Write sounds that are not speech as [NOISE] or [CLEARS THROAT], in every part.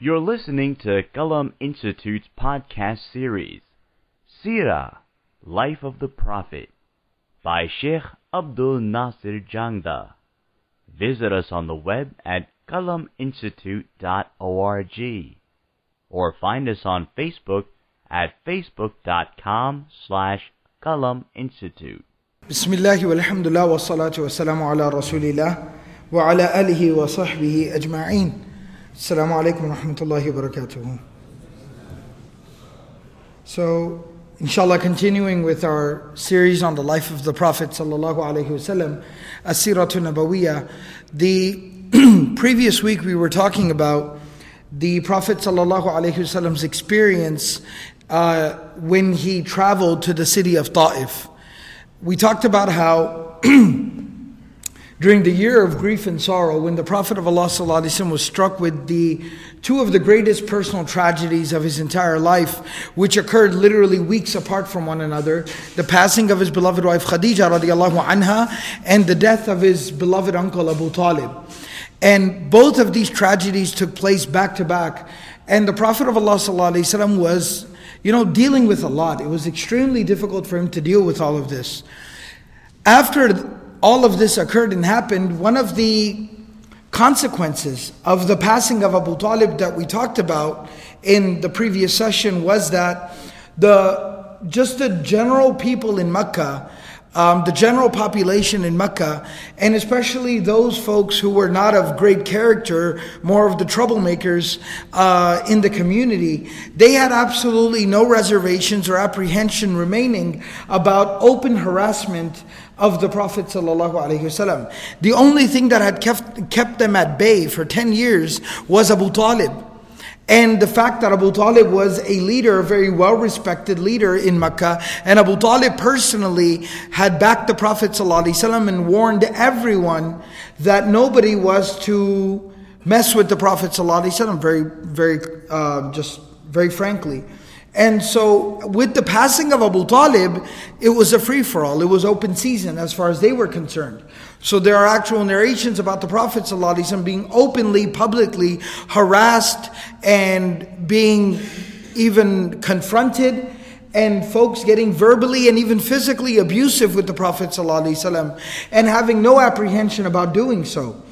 You're listening to Qalam Institute's podcast series, Seerah, Life of the Prophet, by Sheikh Abdul Nasir Jangda. Visit us on the web at qalaminstitute.org or find us on Facebook at facebook.com slash Kalam Institute. Bismillah walhamdulillah wa salatu wa salamu ala rasulillah wa ala alihi wa sahbihi. Assalamu alaikum wa rahmatullahi wa barakatuh. So, inshallah, continuing with our series on the life of the Prophet sallallahu alaihi wasallam, Asiratu Nabawiyya. The [CLEARS THROAT] previous week we were talking about the Prophet sallallahu alaihi wasallam's experience uh, when he traveled to the city of Ta'if. We talked about how [CLEARS THROAT] during the year of grief and sorrow, when the Prophet of Allah was struck with the two of the greatest personal tragedies of his entire life, which occurred literally weeks apart from one another, the passing of his beloved wife Khadija radiallahu anha, and the death of his beloved uncle Abu Talib. And both of these tragedies took place back to back. And the Prophet of Allah was you know, dealing with a lot. It was extremely difficult for him to deal with all of this. After all of this occurred and happened, one of the consequences of the passing of Abu Talib that we talked about in the previous session was that the just the general people in Mecca um, the general population in Mecca, and especially those folks who were not of great character, more of the troublemakers uh, in the community, they had absolutely no reservations or apprehension remaining about open harassment of the Prophet ﷺ. The only thing that had kept, kept them at bay for 10 years was Abu Talib. And the fact that Abu Talib was a leader, a very well respected leader in Mecca, and Abu Talib personally had backed the Prophet ﷺ and warned everyone that nobody was to mess with the Prophet ﷺ, very, very, uh, just very frankly. And so, with the passing of Abu Talib, it was a free for all. It was open season as far as they were concerned. So, there are actual narrations about the Prophet ﷺ being openly, publicly harassed and being even confronted, and folks getting verbally and even physically abusive with the Prophet ﷺ and having no apprehension about doing so.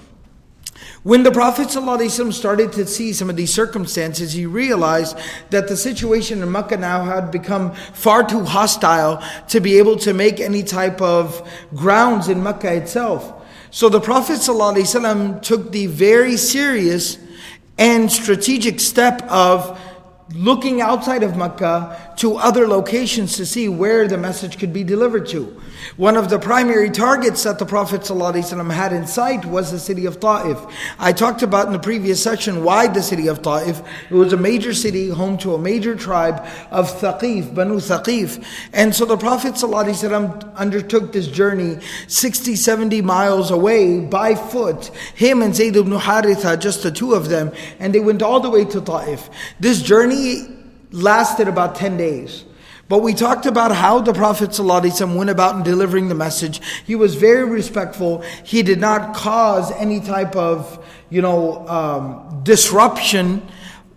When the Prophet ﷺ started to see some of these circumstances, he realized that the situation in Mecca now had become far too hostile to be able to make any type of grounds in Mecca itself. So the Prophet ﷺ took the very serious and strategic step of looking outside of Mecca to other locations to see where the message could be delivered to. One of the primary targets that the Prophet ﷺ had in sight was the city of Ta'if. I talked about in the previous section why the city of Ta'if. It was a major city, home to a major tribe of Thaqif, Banu Thaqif. And so the Prophet ﷺ undertook this journey 60, 70 miles away by foot. Him and Zayd ibn Haritha, just the two of them, and they went all the way to Ta'if. This journey lasted about 10 days. But we talked about how the Prophet ﷺ went about in delivering the message. He was very respectful. He did not cause any type of, you know, um, disruption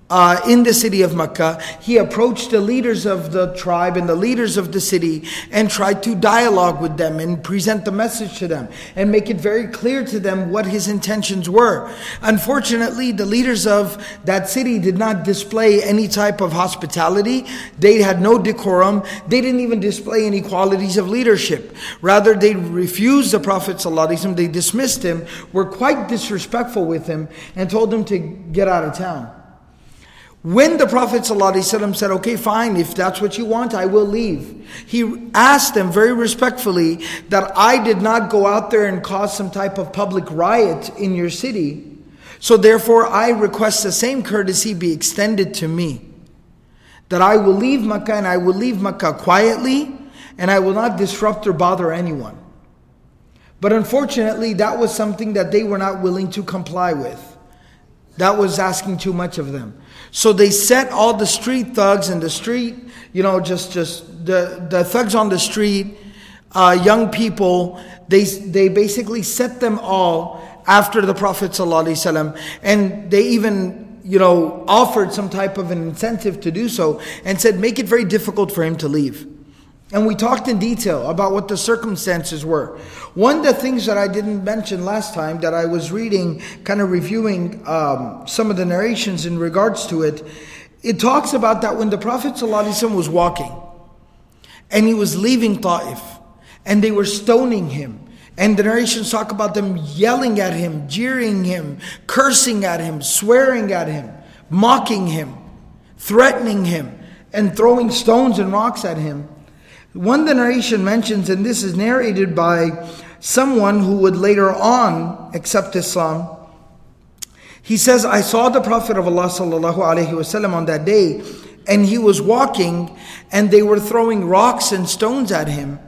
uh, in the city of Mecca, he approached the leaders of the tribe and the leaders of the city and tried to dialogue with them and present the message to them and make it very clear to them what his intentions were. Unfortunately, the leaders of that city did not display any type of hospitality. They had no decorum. They didn't even display any qualities of leadership. Rather, they refused the Prophet. They dismissed him, were quite disrespectful with him, and told him to get out of town. When the Prophet ﷺ said, okay, fine, if that's what you want, I will leave. He asked them very respectfully that I did not go out there and cause some type of public riot in your city. So therefore, I request the same courtesy be extended to me. That I will leave Makkah and I will leave Makkah quietly and I will not disrupt or bother anyone. But unfortunately, that was something that they were not willing to comply with. That was asking too much of them. So they set all the street thugs in the street, you know, just just the, the thugs on the street, uh, young people, they, they basically set them all after the Prophet ﷺ, and they even you know, offered some type of an incentive to do so and said, make it very difficult for him to leave. And we talked in detail about what the circumstances were. One of the things that I didn't mention last time that I was reading, kind of reviewing um, some of the narrations in regards to it, it talks about that when the Prophet ﷺ was walking and he was leaving Ta'if and they were stoning him. And the narrations talk about them yelling at him, jeering him, cursing at him, swearing at him, mocking him, threatening him, and throwing stones and rocks at him. One the narration mentions, and this is narrated by someone who would later on accept Islam. He says, I saw the Prophet of Allah sallallahu alaihi wasallam on that day, and he was walking, and they were throwing rocks and stones at him.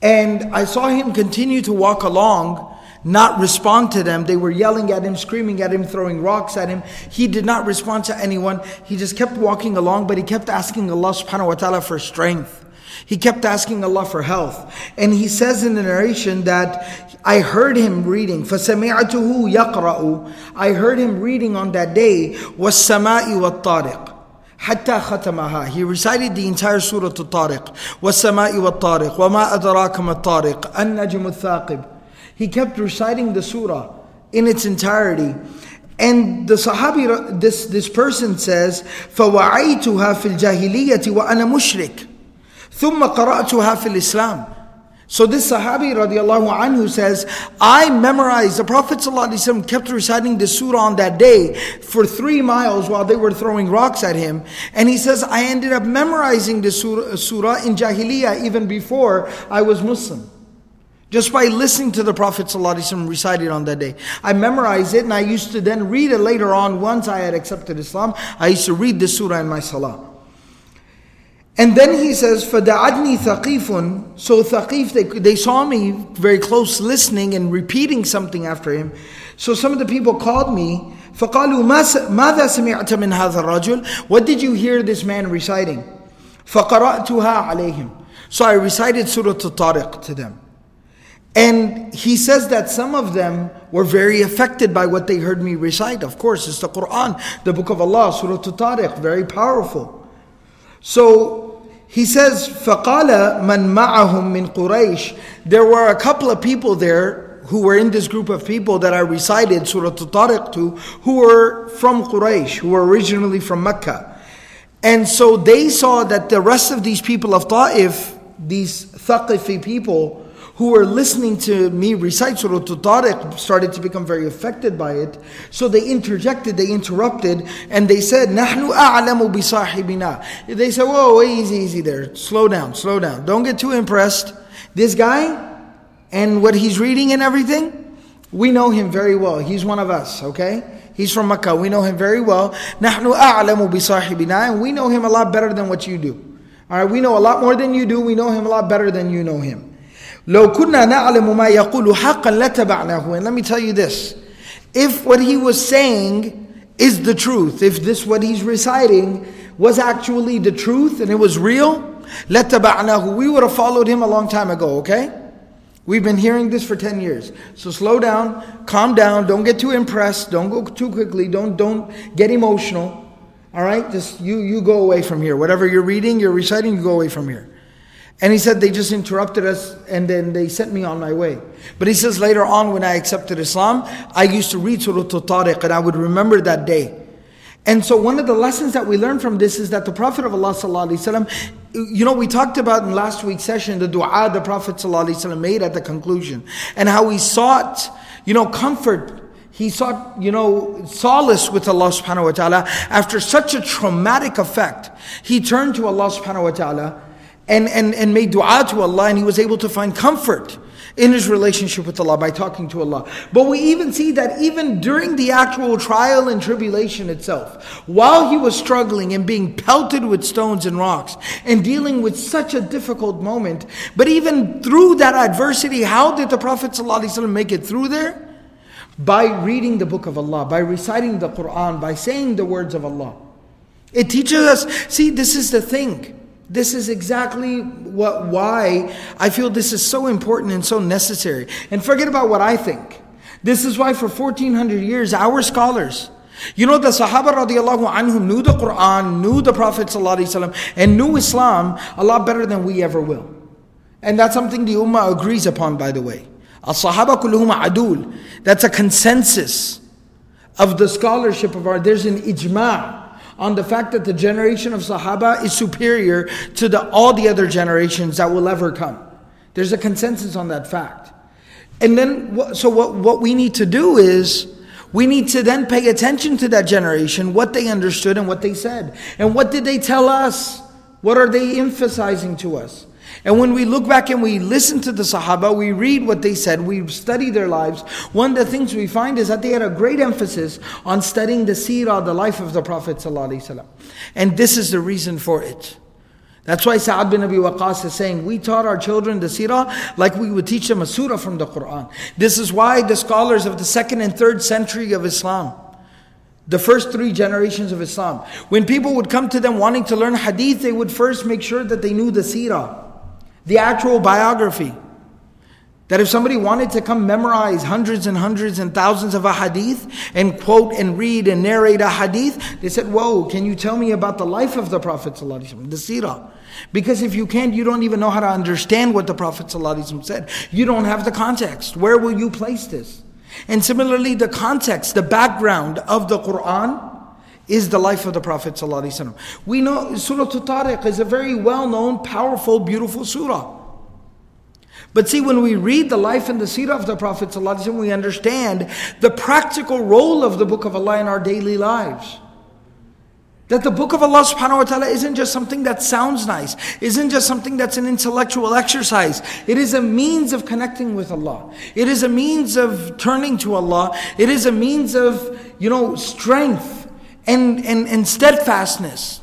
And I saw him continue to walk along, not respond to them. They were yelling at him, screaming at him, throwing rocks at him. He did not respond to anyone. He just kept walking along, but he kept asking Allah subhanahu wa ta'ala for strength. He kept asking Allah for health. And he says in the narration that I heard him reading, فَسَمِعْتُهُ يَقْرَأُ I heard him reading on that day, وَالسَّمَاءِ وَالطَّارِقِ حتى ختمها he recited the entire surah al-Tariq والسماء والطارق وما أدراك ما الطارق النجم الثاقب he kept reciting the surah in its entirety and the Sahabi, this, this person says, فَوَعَيْتُهَا فِي الْجَاهِلِيَّةِ وَأَنَا مُشْرِكٌ ثم قرأتها في الإسلام so this Sahabi radiallahu anhu says, I memorized, the Prophet ﷺ kept reciting the surah on that day for three miles while they were throwing rocks at him. And he says, I ended up memorizing the surah, surah in Jahiliyyah even before I was Muslim. Just by listening to the Prophet ﷺ recite it on that day. I memorized it and I used to then read it later on once I had accepted Islam. I used to read the surah in my salah. And then he says, فَدَعَدْنِي ثَقِيفٌ So Thaqif, they, they saw me very close listening and repeating something after him. So some of the people called me, فَقَالُوا مَاذَا سَمِعْتَ مِنْ هَذَا الرَّجُلِ What did you hear this man reciting? فَقَرَأْتُهَا عَلَيْهِمْ So I recited Surah Al-Tariq to them. And he says that some of them were very affected by what they heard me recite. Of course, it's the Quran, the Book of Allah, Surah Al-Tariq, very powerful. So he says, فَقَالَ مَنْ مَعَهُمْ مِنْ قُرَيْشٍ There were a couple of people there who were in this group of people that I recited Surah Al-Tariq to, who were from Quraysh, who were originally from Mecca. And so they saw that the rest of these people of Ta'if, these Thaqifi people, who were listening to me recite Surah Tariq started to become very affected by it. So they interjected, they interrupted, and they said, نَحْنُ أَعْلَمُ بِصَاحِبِنَا They said, whoa, easy, easy there. Slow down, slow down. Don't get too impressed. This guy, and what he's reading and everything, we know him very well. He's one of us, okay? He's from Makkah. We know him very well. نَحْنُ أَعْلَمُ بِصَاحِبِنَا And we know him a lot better than what you do. Alright, we know a lot more than you do. We know him a lot better than you know him. لو كنا نعلم ما يقول حقا لتبعناه and let me tell you this if what he was saying is the truth if this what he's reciting was actually the truth and it was real لتبعناه we would have followed him a long time ago okay We've been hearing this for 10 years. So slow down, calm down, don't get too impressed, don't go too quickly, don't don't get emotional. All right? Just you you go away from here. Whatever you're reading, you're reciting, you go away from here. And he said they just interrupted us and then they sent me on my way. But he says later on when I accepted Islam, I used to read Surah Al-Tariq and I would remember that day. And so one of the lessons that we learn from this is that the Prophet of Allah وسلم, you know, we talked about in last week's session the dua the Prophet وسلم, made at the conclusion and how he sought, you know, comfort he sought, you know, solace with Allah subhanahu wa ta'ala after such a traumatic effect. He turned to Allah subhanahu wa ta'ala and, and, and made dua to Allah and he was able to find comfort in his relationship with Allah by talking to Allah. But we even see that even during the actual trial and tribulation itself, while he was struggling and being pelted with stones and rocks and dealing with such a difficult moment, but even through that adversity, how did the Prophet ﷺ make it through there? By reading the book of Allah, by reciting the Quran, by saying the words of Allah. It teaches us, see, this is the thing. This is exactly what why I feel this is so important and so necessary. And forget about what I think. This is why for 1400 years our scholars You know, the Sahaba radiallahu anhum knew the Quran, knew the Prophet and knew Islam a lot better than we ever will. And that's something the Ummah agrees upon, by the way. Al-Sahaba kulluhum adul. That's a consensus of the scholarship of our, there's an ijma' on the fact that the generation of Sahaba is superior to the, all the other generations that will ever come. There's a consensus on that fact. And then, so what, what we need to do is, we need to then pay attention to that generation, what they understood and what they said. And what did they tell us? What are they emphasizing to us? And when we look back and we listen to the Sahaba, we read what they said, we study their lives, one of the things we find is that they had a great emphasis on studying the seerah, the life of the Prophet. ﷺ. And this is the reason for it. That's why Sa'ad bin Abi Waqqas is saying, we taught our children the seerah like we would teach them a surah from the Quran. This is why the scholars of the second and third century of Islam, the first three generations of Islam, when people would come to them wanting to learn hadith, they would first make sure that they knew the seerah, the actual biography. That if somebody wanted to come memorize hundreds and hundreds and thousands of a hadith and quote and read and narrate a hadith, they said, Whoa, can you tell me about the life of the Prophet, the seerah? Because if you can't, you don't even know how to understand what the Prophet ﷺ said. You don't have the context. Where will you place this? And similarly, the context, the background of the Quran is the life of the Prophet ﷺ. We know Surah Tariq is a very well known, powerful, beautiful surah. But see, when we read the life and the seerah of the Prophet ﷺ, we understand the practical role of the Book of Allah in our daily lives. That the book of Allah subhanahu wa ta'ala isn't just something that sounds nice, isn't just something that's an intellectual exercise. It is a means of connecting with Allah. It is a means of turning to Allah. It is a means of, you know, strength and, and, and steadfastness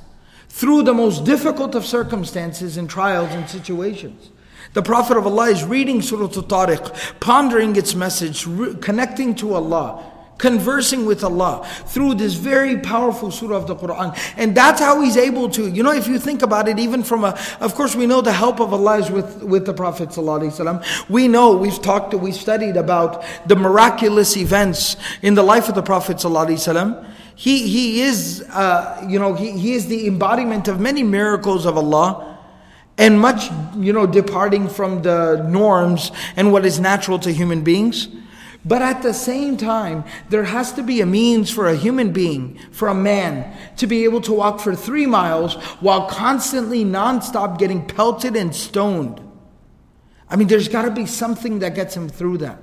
through the most difficult of circumstances and trials and situations. The Prophet of Allah is reading Surah Al-Tariq, pondering its message, re- connecting to Allah conversing with Allah through this very powerful surah of the Quran. And that's how he's able to, you know, if you think about it, even from a, of course, we know the help of Allah is with, with the Prophet. We know, we've talked, we've studied about the miraculous events in the life of the Prophet. He, he is, uh, you know, he, he is the embodiment of many miracles of Allah and much, you know, departing from the norms and what is natural to human beings. But at the same time, there has to be a means for a human being, for a man, to be able to walk for three miles while constantly, nonstop getting pelted and stoned. I mean, there's got to be something that gets him through that.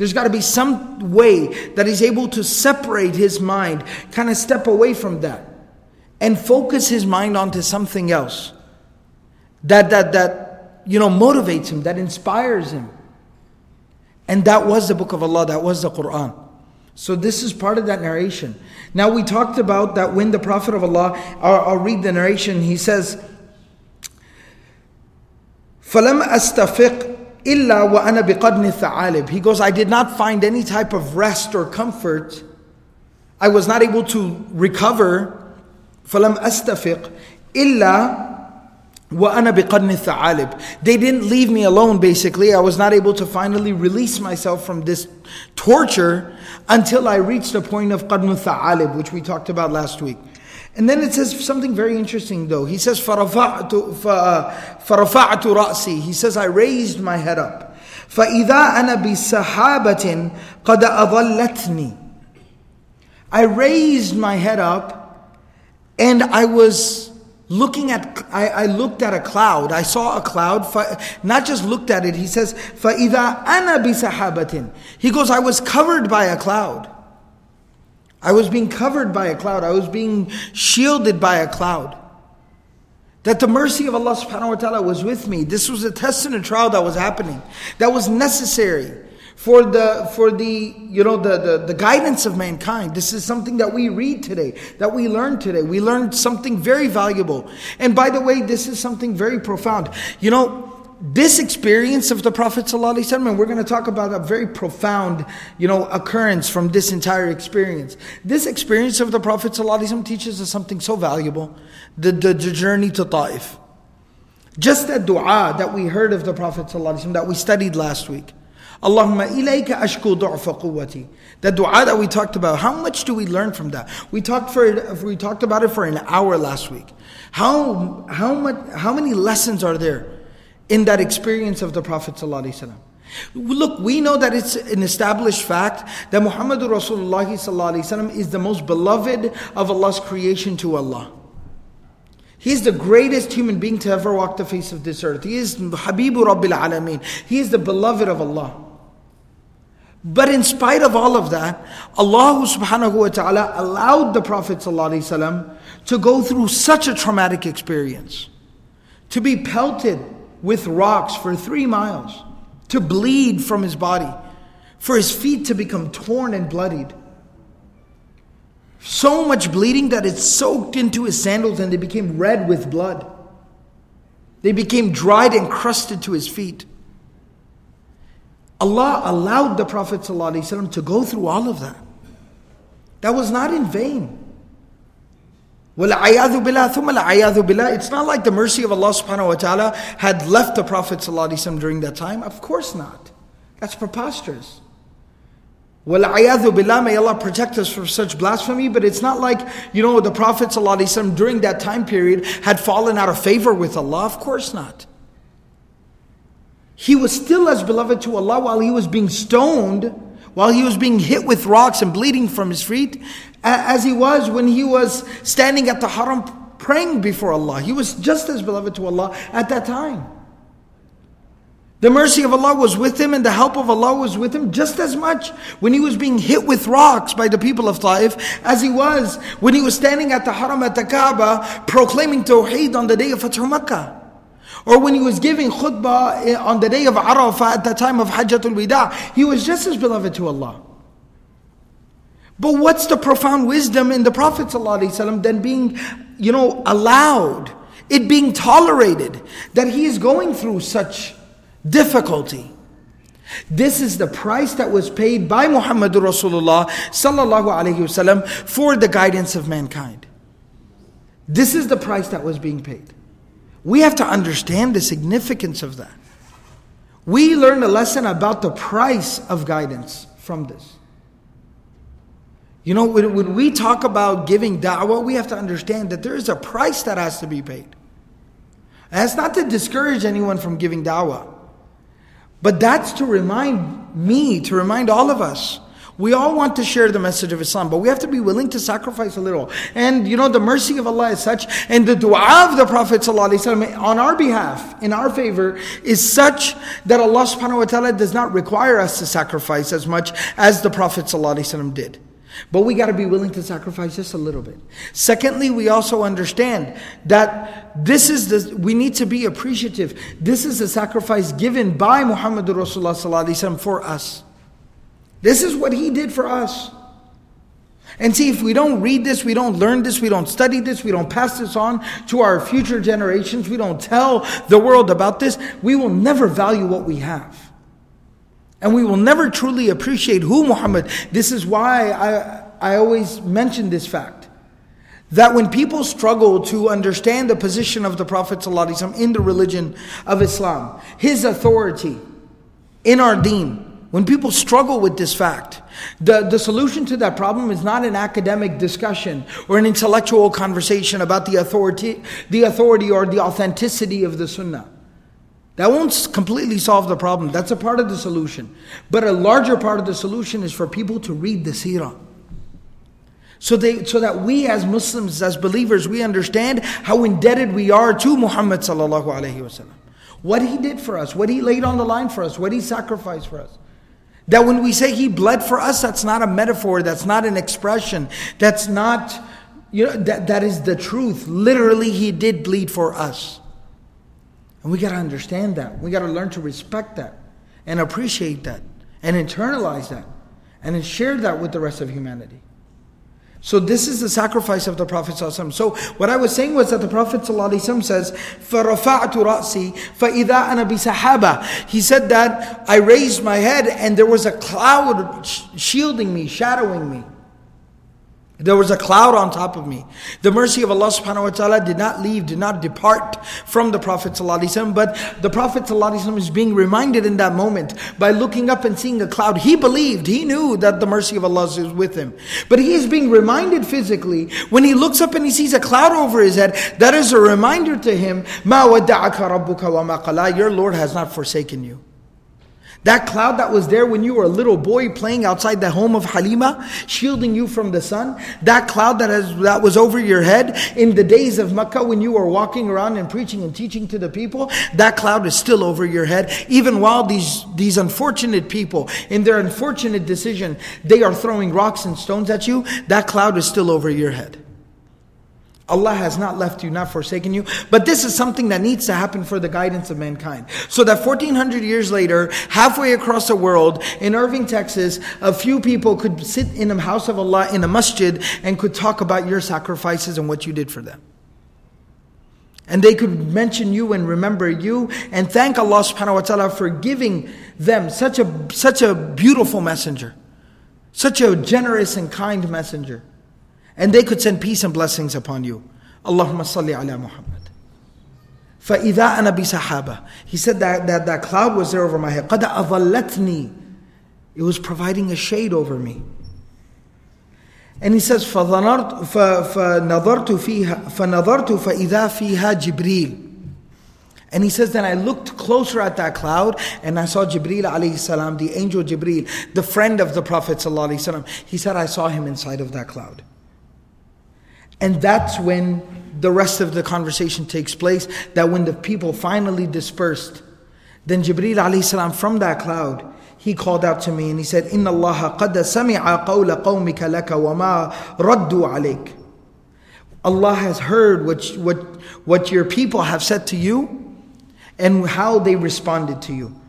There's got to be some way that he's able to separate his mind, kind of step away from that, and focus his mind onto something else that, that, that you know, motivates him, that inspires him. And that was the book of Allah, that was the Quran. So this is part of that narration. Now we talked about that when the Prophet of Allah, I'll, I'll read the narration, he says, فَلَمْ أَسْتَفِقْ إِلَّا وَأَنَا بِقَدْنِ الثَّعَالِبِ He goes, I did not find any type of rest or comfort. I was not able to recover. فَلَمْ أَسْتَفِقْ إِلَّا وَأَنَا بِقَرْنِ الثَّعَالِبِ They didn't leave me alone basically. I was not able to finally release myself from this torture until I reached the point of قَرْنُ الثَّعَالِبِ which we talked about last week. And then it says something very interesting though. He says فَرَفَعْتُ, فَرَفَعْتُ رَأْسِي He says I raised my head up. فَإِذَا أَنَا بِسَحَابَةٍ قَدْ أَضَلَّتْنِي I raised my head up and I was looking at I, I, looked at a cloud i saw a cloud not just looked at it he says فَإِذَا أَنَا بِسَحَابَةٍ he goes i was covered by a cloud i was being covered by a cloud i was being shielded by a cloud that the mercy of allah subhanahu wa ta'ala was with me this was a test and a trial that was happening that was necessary for the for the you know the, the, the guidance of mankind. This is something that we read today, that we learn today. We learned something very valuable. And by the way, this is something very profound. You know, this experience of the Prophet ﷺ, and we're going to talk about a very profound, you know, occurrence from this entire experience. This experience of the Prophet ﷺ teaches us something so valuable, the, the, the journey to Ta'if. Just that dua that we heard of the Prophet ﷺ, that we studied last week. Allahumma ilayka ashku du'fa quwwati. That dua that we talked about, how much do we learn from that? We talked for it, we talked about it for an hour last week. How how much how many lessons are there In that experience of the Prophet wasallam? Look, we know that it's an established fact that Muhammad Rasulullah is the most beloved of Allah's creation to Allah. He is the greatest human being to ever walk the face of this earth. He is Habibu Rabbil Alameen. He is the beloved of Allah. But in spite of all of that, Allah subhanahu wa ta'ala allowed the Prophet ﷺ to go through such a traumatic experience. To be pelted with rocks for three miles to bleed from his body, for his feet to become torn and bloodied. So much bleeding that it soaked into his sandals and they became red with blood. They became dried and crusted to his feet. Allah allowed the Prophet to go through all of that. That was not in vain. It's not like the mercy of Allah subhanahu wa ta'ala had left the Prophet during that time. Of course not. That's preposterous. billah, may Allah protect us from such blasphemy, but it's not like, you know, the Prophet ﷺ during that time period had fallen out of favor with Allah. Of course not. He was still as beloved to Allah while he was being stoned, while he was being hit with rocks and bleeding from his feet, as he was when he was standing at the haram praying before Allah. He was just as beloved to Allah at that time. The mercy of Allah was with him and the help of Allah was with him just as much when he was being hit with rocks by the people of Taif as he was when he was standing at the haram at the Kaaba proclaiming Tawheed on the day of Fatih Makkah. Or when he was giving khutbah eh, on the day of Arafah at the time of Hajjatul Wida, he was just as beloved to Allah. But what's the profound wisdom in the Prophet ﷺ than being, you know, allowed, it being tolerated, that he is going through such difficulty? This is the price that was paid by Muhammad Rasulullah sallallahu for the guidance of mankind. This is the price that was being paid. We have to understand the significance of that. We learn a lesson about the price of guidance from this. You know, when, when we talk about giving da'wah, we have to understand that there is a price that has to be paid. And that's not to discourage anyone from giving da'wah, but that's to remind me, to remind all of us. We all want to share the message of Islam, but we have to be willing to sacrifice a little. And you know, the mercy of Allah is such, and the dua of the Prophet ﷺ on our behalf, in our favor, is such that Allah subhanahu wa ta'ala does not require us to sacrifice as much as the Prophet ﷺ did. But we got to be willing to sacrifice just a little bit. Secondly, we also understand that this is the, we need to be appreciative. This is a sacrifice given by Muhammad Rasulullah for us. This is what he did for us. And see, if we don't read this, we don't learn this, we don't study this, we don't pass this on to our future generations, we don't tell the world about this, we will never value what we have. And we will never truly appreciate who Muhammad. This is why I, I always mention this fact. That when people struggle to understand the position of the Prophet in the religion of Islam, his authority in our deen, when people struggle with this fact, the, the solution to that problem is not an academic discussion or an intellectual conversation about the authority, the authority or the authenticity of the sunnah. That won't completely solve the problem. That's a part of the solution. But a larger part of the solution is for people to read the seerah. So, they, so that we as Muslims, as believers, we understand how indebted we are to Muhammad sallallahu alaihi wasallam. What he did for us, what he laid on the line for us, what he sacrificed for us. That when we say he bled for us, that's not a metaphor, that's not an expression, that's not, you know, that, that is the truth. Literally, he did bleed for us. And we got to understand that. We got to learn to respect that and appreciate that and internalize that and then share that with the rest of humanity. So this is the sacrifice of the Prophet ﷺ. So what I was saying was that the Prophet ﷺ says, فَرَفَعْتُ رَأْسِي فَإِذَا أَنَا بِسَحَابَةٍ He said that I raised my head and there was a cloud shielding me, shadowing me. There was a cloud on top of me. The mercy of Allah subhanahu wa ta'ala did not leave, did not depart from the Prophet ﷺ, but the Prophet ﷺ is being reminded in that moment by looking up and seeing a cloud. He believed, he knew that the mercy of Allah is with him. But he is being reminded physically when he looks up and he sees a cloud over his head, that is a reminder to him, مَا وَدَّعَكَ رَبُّكَ وَمَا قَلَى Your Lord has not forsaken you. That cloud that was there when you were a little boy playing outside the home of Halima, shielding you from the sun. That cloud that, has, that was over your head in the days of Makkah when you were walking around and preaching and teaching to the people. That cloud is still over your head. Even while these, these unfortunate people, in their unfortunate decision, they are throwing rocks and stones at you, that cloud is still over your head. Allah has not left you, not forsaken you. But this is something that needs to happen for the guidance of mankind. So that 1400 years later, halfway across the world, in Irving, Texas, a few people could sit in the house of Allah in a masjid and could talk about your sacrifices and what you did for them. And they could mention you and remember you and thank Allah subhanahu wa ta'ala for giving them such a, such a beautiful messenger, such a generous and kind messenger. And they could send peace and blessings upon you. Allahumma salli ala Muhammad. فَإِذَا أَنَا بِسَحَابَةٍ He said that, that that cloud was there over my head. قَدْ أَظَلَّتْنِي It was providing a shade over me. And he says, فَنَظَرْتُ فِيهَا فَنَظَرْتُ فَإِذَا فِيهَا جِبْرِيلٌ and he says, then I looked closer at that cloud and I saw Jibreel alayhi salam, the angel Jibreel, the friend of the Prophet sallallahu alayhi salam. He said, I saw him inside of that cloud. And that's when the rest of the conversation takes place. That when the people finally dispersed, then Jibreel alayhi salam from that cloud, he called out to me and he said, Inna Allah qad sami'a qawla qawmika laka wa ma raddu alayk. Allah has heard what, what, what your people have said to you and how they responded to you.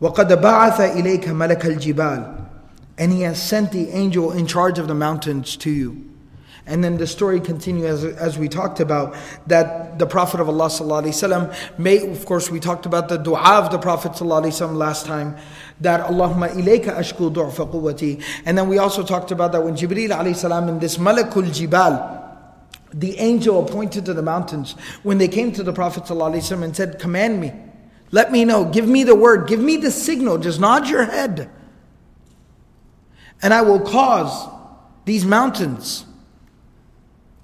وَقَدْ بَعَثَ إِلَيْكَ مَلَكَ الْجِبَالِ And He has sent the angel in charge of the mountains to you. And then the story continues as, as we talked about that the Prophet of Allah وسلم, may, of course, we talked about the dua of the Prophet وسلم, last time that Allahumma ilayka ashku du'fa quwwati. And then we also talked about that when Jibreel alayhi salam in this Malakul Jibal, the angel appointed to the mountains, when they came to the Prophet ﷺ and said, Command me, let me know, give me the word, give me the signal, just nod your head. And I will cause these mountains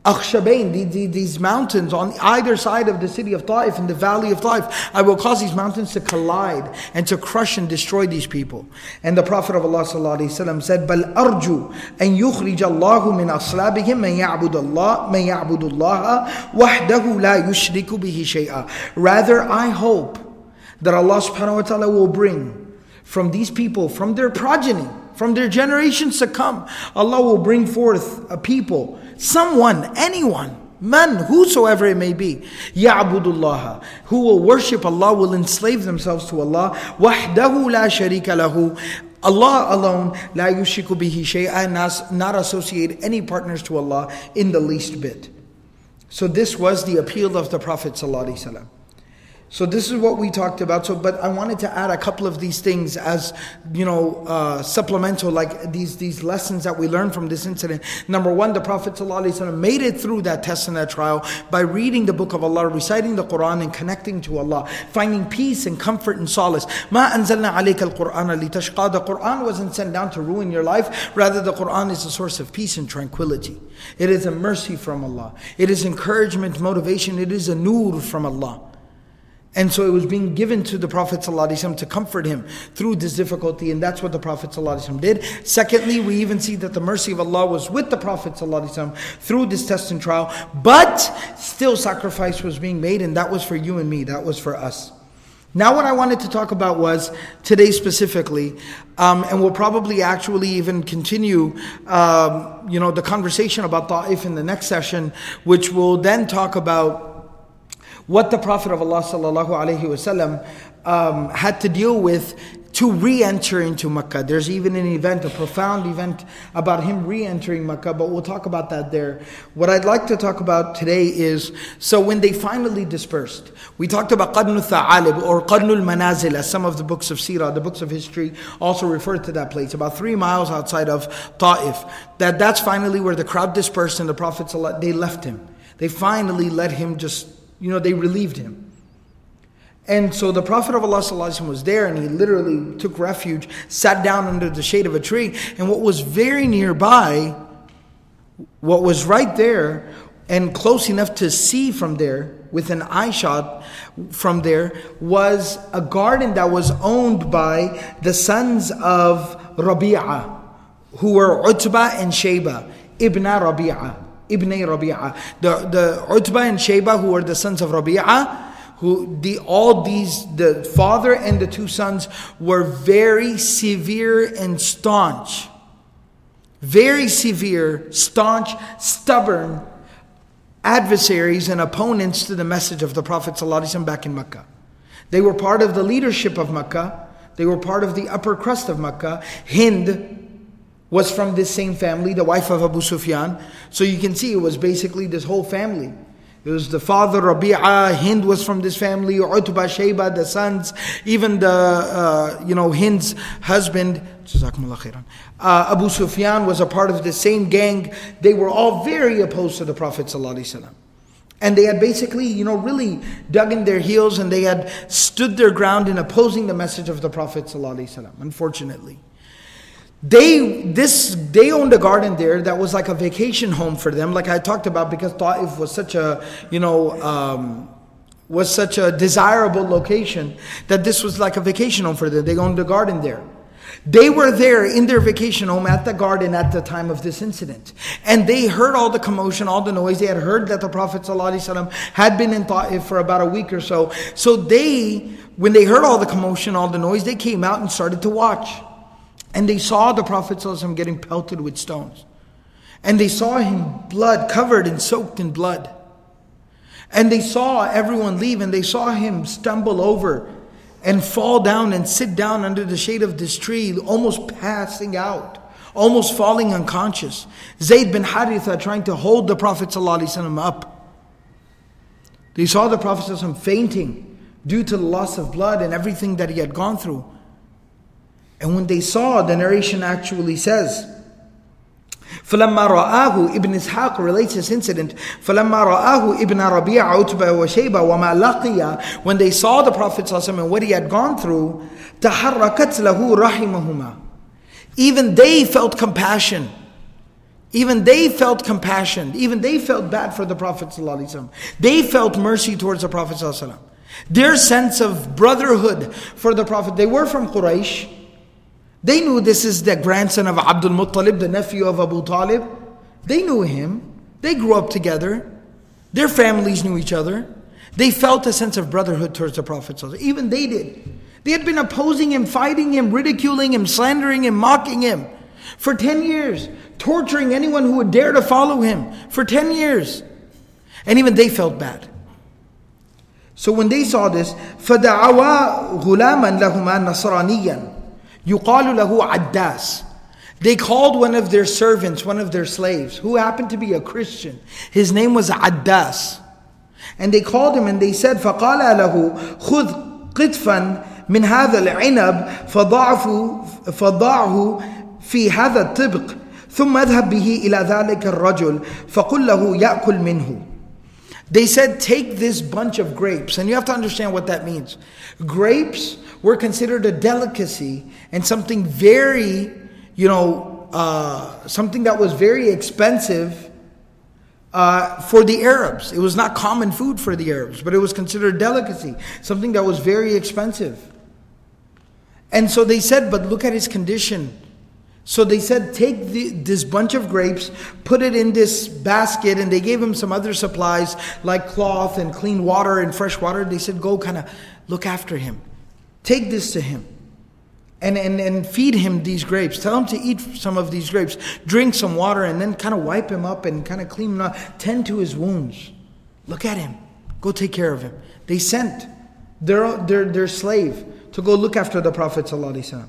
Akhshabain, these mountains on either side of the city of Taif, in the valley of Taif. I will cause these mountains to collide and to crush and destroy these people. And the Prophet of Allah said, Bal arju an yukhrij Allahu min aslabihim man ya'budu Allah, man ya'budu Allah, wahdahu la yushriku bihi shay'a. Rather, I hope that Allah subhanahu wa ta'ala will bring from these people, from their progeny, from their generations to come, Allah will bring forth a people someone, anyone, man, whosoever it may be, ya'budullah, who will worship Allah, will enslave themselves to Allah, wahdahu la sharika lahu, Allah alone, la yushiku bihi shay'an, not associate any partners to Allah in the least bit. So this was the appeal of the Prophet sallallahu alaihi wasallam. So this is what we talked about. So, but I wanted to add a couple of these things as you know uh, supplemental, like these these lessons that we learned from this incident. Number one, the Prophet ﷺ made it through that test and that trial by reading the Book of Allah, reciting the Quran, and connecting to Allah, finding peace and comfort and solace. Ma anzalna al-Quran. The Quran wasn't sent down to ruin your life. Rather, the Quran is a source of peace and tranquility. It is a mercy from Allah. It is encouragement, motivation. It is a nur from Allah. And so it was being given to the Prophet ﷺ to comfort him through this difficulty, and that's what the Prophet ﷺ did. Secondly, we even see that the mercy of Allah was with the Prophet ﷺ through this test and trial, but still sacrifice was being made, and that was for you and me, that was for us. Now, what I wanted to talk about was today specifically, um, and we'll probably actually even continue, um, you know, the conversation about Ta'if in the next session, which will then talk about what the Prophet of Allah sallallahu alaihi wasallam um, had to deal with to re enter into Mecca. There's even an event, a profound event about him re entering Mecca, but we'll talk about that there. What I'd like to talk about today is so when they finally dispersed, we talked about Qadnu Tha'alib or Qadnul Manazil, as some of the books of Sirah, the books of history, also refer to that place, about three miles outside of Ta'if. That, that's finally where the crowd dispersed and the Prophet, they left him. They finally let him just, you know, they relieved him. And so the Prophet of Allah was there and he literally took refuge, sat down under the shade of a tree. And what was very nearby, what was right there and close enough to see from there, with an eye shot from there, was a garden that was owned by the sons of Rabi'ah, who were Utbah and Shayba, Ibn Rabi'ah. Ibn Rabi'ah. The, the Utbah and Shayba, who were the sons of Rabi'ah, who the all these the father and the two sons were very severe and staunch. Very severe staunch stubborn adversaries and opponents to the message of the prophet ﷺ back in mecca. They were part of the leadership of mecca. They were part of the upper crust of mecca. Hind was from this same family the wife of abu sufyan so you can see it was basically this whole family it was the father Rabi'ah, Hind was from this family, Utbah, Shayba, the sons, even the, uh, you know, Hind's husband, uh, Abu Sufyan was a part of the same gang. They were all very opposed to the Prophet ﷺ. And they had basically, you know, really dug in their heels and they had stood their ground in opposing the message of the Prophet ﷺ, unfortunately. They this they owned a garden there that was like a vacation home for them, like I talked about, because Taif was such a you know um, was such a desirable location that this was like a vacation home for them. They owned a garden there. They were there in their vacation home at the garden at the time of this incident. And they heard all the commotion, all the noise. They had heard that the Prophet ﷺ had been in Ta'if for about a week or so. So they, when they heard all the commotion, all the noise, they came out and started to watch. And they saw the Prophet ﷺ getting pelted with stones. And they saw him blood, covered and soaked in blood. And they saw everyone leave and they saw him stumble over and fall down and sit down under the shade of this tree, almost passing out, almost falling unconscious. Zayd bin Haritha trying to hold the Prophet ﷺ up. They saw the Prophet ﷺ fainting due to the loss of blood and everything that he had gone through. And when they saw, the narration actually says, فلما رآه Ibn Ishaq relates this incident فلما رآه ابن ربيع عتبة وشيبة وما لقي when they saw the Prophet ﷺ and what he had gone through تحركت له رحمهما even they felt compassion even they felt compassion even they felt bad for the Prophet ﷺ they felt mercy towards the Prophet ﷺ their sense of brotherhood for the Prophet they were from Quraysh they knew this is the grandson of Abdul Muttalib, the nephew of Abu Talib. They knew him. They grew up together. Their families knew each other. They felt a sense of brotherhood towards the Prophet. Even they did. They had been opposing him, fighting him, ridiculing him, slandering him, mocking him for 10 years, torturing anyone who would dare to follow him for 10 years. And even they felt bad. So when they saw this, فَدَعَوَا غُلَامًا لَهُمَا نَصْرَانِيًّا يقال له عداس they called one of their servants, one of their slaves, who happened to be a Christian. His name was Addas. And they called him and they said, فقال له خذ قطفا من هذا العنب فضعه فضعه في هذا الطبق ثم اذهب به إلى ذلك الرجل فقل له يأكل منه. they said, take this bunch of grapes. And you have to understand what that means. Grapes were considered a delicacy and something very, you know, uh, something that was very expensive uh, for the Arabs. It was not common food for the Arabs, but it was considered a delicacy, something that was very expensive. And so they said, but look at his condition. So they said, take the, this bunch of grapes, put it in this basket, and they gave him some other supplies like cloth and clean water and fresh water. They said, go kind of look after him. Take this to him and, and, and feed him these grapes. Tell him to eat some of these grapes. Drink some water and then kind of wipe him up and kind of clean him up. Tend to his wounds. Look at him. Go take care of him. They sent their, their, their slave to go look after the Prophet ﷺ.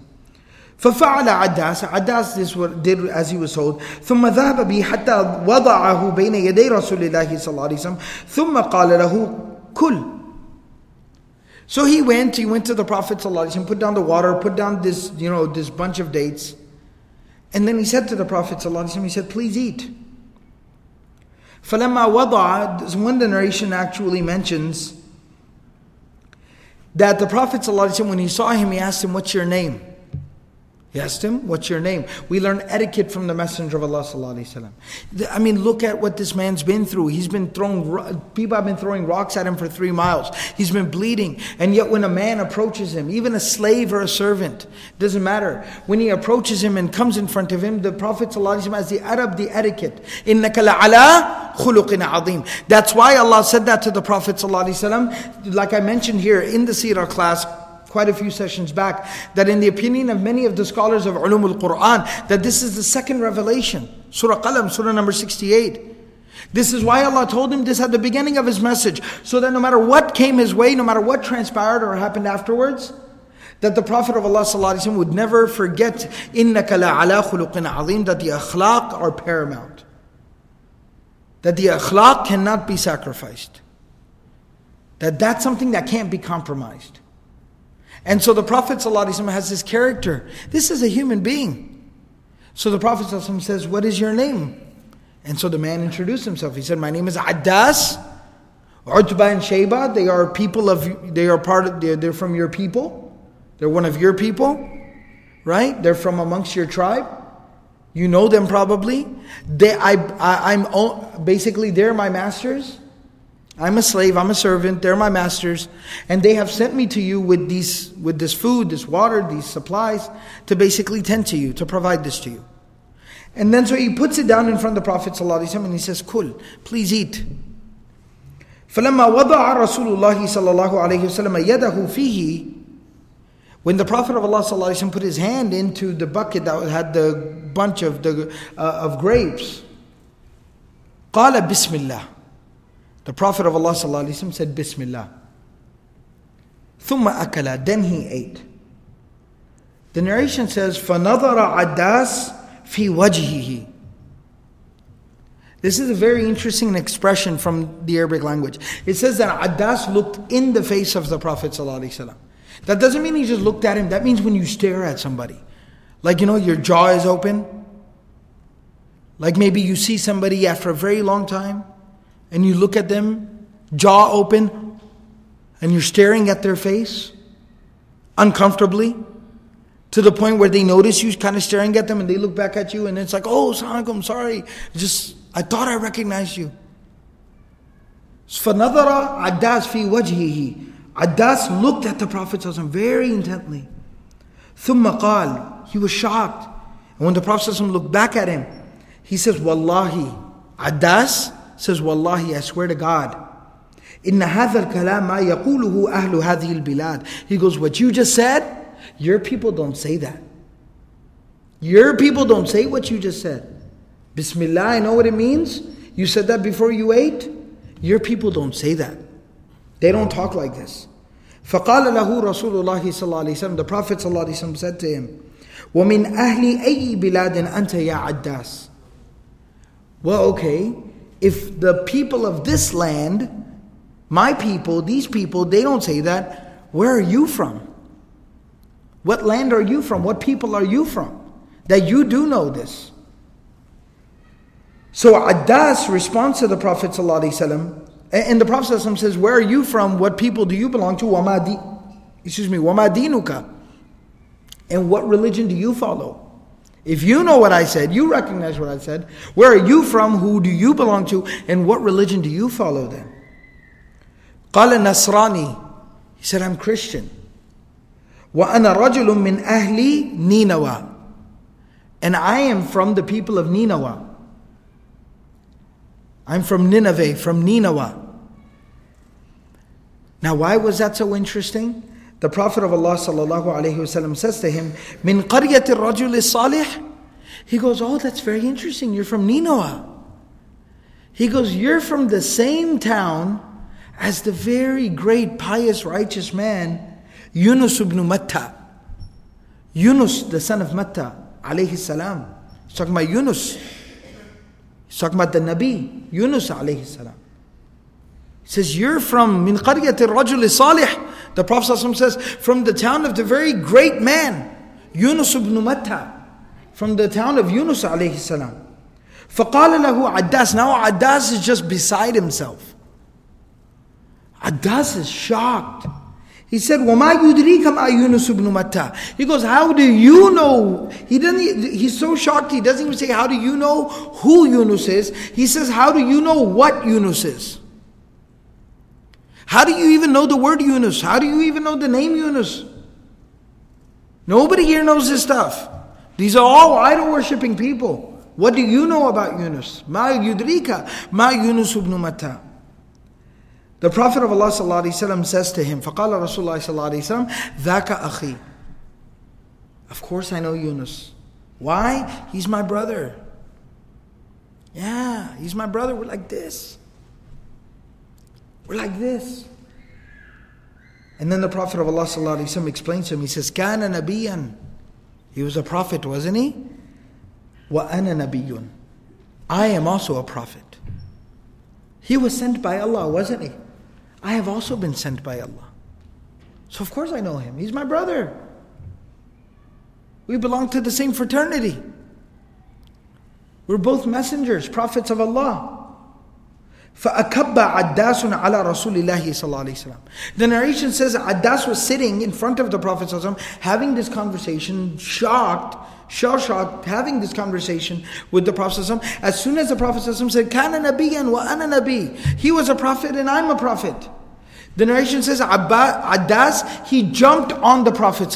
ففعل عداس عداس this did as he was told ثم ذهب به حتى وضعه بين يدي رسول الله صلى الله عليه وسلم ثم قال له كل so he went he went to the prophet صلى الله عليه وسلم put down the water put down this you know this bunch of dates and then he said to the prophet صلى الله عليه وسلم he said please eat فلما وضع one the narration actually mentions that the prophet صلى الله عليه وسلم when he saw him he asked him what's your name He asked him, What's your name? We learn etiquette from the Messenger of Allah. I mean, look at what this man's been through. He's been thrown, people have been throwing rocks at him for three miles. He's been bleeding. And yet, when a man approaches him, even a slave or a servant, doesn't matter. When he approaches him and comes in front of him, the Prophet has the Arab, the etiquette. That's why Allah said that to the Prophet. Like I mentioned here in the Seerah class, quite a few sessions back, that in the opinion of many of the scholars of Ulum al-Quran, that this is the second revelation. Surah Qalam, Surah number 68. This is why Allah told him this at the beginning of his message, so that no matter what came his way, no matter what transpired or happened afterwards, that the Prophet of Allah would never forget إِنَّكَ لَعَلَى خُلُقٍ عَظِيمٍ that the akhlaq are paramount. That the akhlaq cannot be sacrificed. That that's something that can't be compromised. And so the Prophet ﷺ has this character. This is a human being. So the Prophet ﷺ says, What is your name? And so the man introduced himself. He said, My name is Addas. Utbah and Shayba, they are people of, they are part of, they're, they're from your people. They're one of your people, right? They're from amongst your tribe. You know them probably. They, I, I, I'm basically they're my masters. I'm a slave, I'm a servant, they're my masters, and they have sent me to you with these with this food, this water, these supplies to tend to you, to provide this to you. And then so he puts it down in front of the Prophet ﷺ and he says, Kul, please eat. فلما وضع رسول الله صلى الله عليه وسلم يده فيه when the Prophet of Allah ﷺ put his hand into the bucket that had the bunch of the uh, of grapes قال بسم الله the Prophet of Allah said, Bismillah. Thumma akala, then he ate. The narration says, فَنَظَرَ عَدَّاسْ فِي وَجْهِهِ This is a very interesting expression from the Arabic language. It says that Addas looked in the face of the Prophet That doesn't mean he just looked at him. That means when you stare at somebody. Like, you know, your jaw is open. Like maybe you see somebody after a very long time and you look at them, jaw open, and you're staring at their face uncomfortably to the point where they notice you kind of staring at them and they look back at you and it's like, oh, I'm sorry. Just, I thought I recognized you. فَنَظَرَ Addas fi wajhihi. Addas looked at the Prophet very intently. Thumma qal. He was shocked. And when the Prophet looked back at him, he says, Wallahi, Addas says, Wallahi, I swear to God, إن هذا الكلام ما يقوله أهل هذه البلاد. He goes, what you just said, your people don't say that. Your people don't say what you just said. Bismillah, I know what it means. You said that before you ate. Your people don't say that. They don't talk like this. فقال له رسول الله صلى الله عليه وسلم The Prophet صلى الله عليه وسلم said to him ومن أهل أي بلاد أنت يا عداس Well, okay if the people of this land, my people, these people, they don't say that, where are you from? What land are you from? What people are you from? That you do know this. So Addas responds to the Prophet ﷺ, and the Prophet ﷺ says, Where are you from? What people do you belong to? Wamadi, excuse me, Wamadinuka. And what religion do you follow? If you know what I said, you recognize what I said. Where are you from? Who do you belong to? And what religion do you follow then? قال Nasrani. He said, I'm Christian. وأنا رجل من أهل نينوى. And I am from the people of Nineveh. I'm from Nineveh, from Nineveh. Now, why was that so interesting? The Prophet of Allah sallallahu alaihi wasallam says to him, "Min qaryat rajul salih." He goes, "Oh, that's very interesting. You're from Nineveh." He goes, "You're from the same town as the very great pious righteous man Yunus ibn Matta. Yunus, the son of Matta, alayhi salam. He's talking about Yunus. He's talking about the Nabi, Yunus alayhi salam. He says, You're from min qaryat rajul salih. The Prophet ﷺ says, from the town of the very great man, Yunus ibn Matta, from the town of Yunus alayhi salam. فَقَالَ لَهُ Now Addas is just beside himself. Addas is shocked. He said, وَمَا يُدْرِيكَ مَا يُونُسُ بْنُ مَتَّى He goes, how do you know? He doesn't, he's so shocked, he doesn't even say, how do you know who Yunus is? He says, how do you know what Yunus is? How do you even know the word Yunus? How do you even know the name Yunus? Nobody here knows this stuff. These are all idol worshipping people. What do you know about Yunus? Ma yudrika, ma Yunus ibn Matta. The Prophet of Allah وسلم, says to him, فقال رسول الله صلى الله عليه وسلم, ذاك أخي. Of course I know Yunus. Why? He's my brother. Yeah, he's my brother. We're like this. We're like this. And then the Prophet of Allah وسلم, explains to him, he says, كان نبيا. He was a prophet, wasn't he? وَأَنَا نَبِيٌّ I am also a prophet. He was sent by Allah, wasn't he? I have also been sent by Allah. So of course I know him. He's my brother. We belong to the same fraternity. We're both messengers, prophets of Allah. فَأَكَبَّ عَدَّاسٌ عَلَى رَسُولِ اللَّهِ صَلَّى عَلَيْهِ وسلم. The narration says Addas was sitting in front of the Prophet having this conversation, shocked, shell-shocked, having this conversation with the Prophet As soon as the Prophet ﷺ said, كَانَ نَبِيًّا وَأَنَا نَبِي He was a prophet and I'm a prophet. The narration says Addas he jumped on the Prophet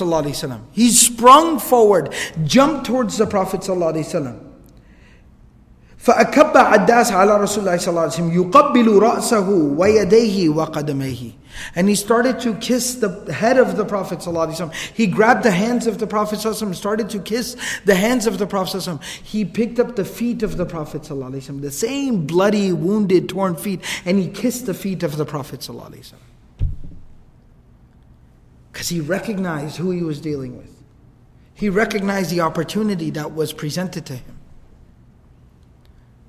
He sprung forward, jumped towards the Prophet ﷺ. فأكب عداس على رسول الله صلى الله عليه وسلم يقبل رأسه ويديه وقدميه and he started to kiss the head of the Prophet ﷺ. He grabbed the hands of the Prophet ﷺ, started to kiss the hands of the Prophet ﷺ. He picked up the feet of the Prophet ﷺ, the same bloody, wounded, torn feet, and he kissed the feet of the Prophet ﷺ. Because he recognized who he was dealing with. He recognized the opportunity that was presented to him.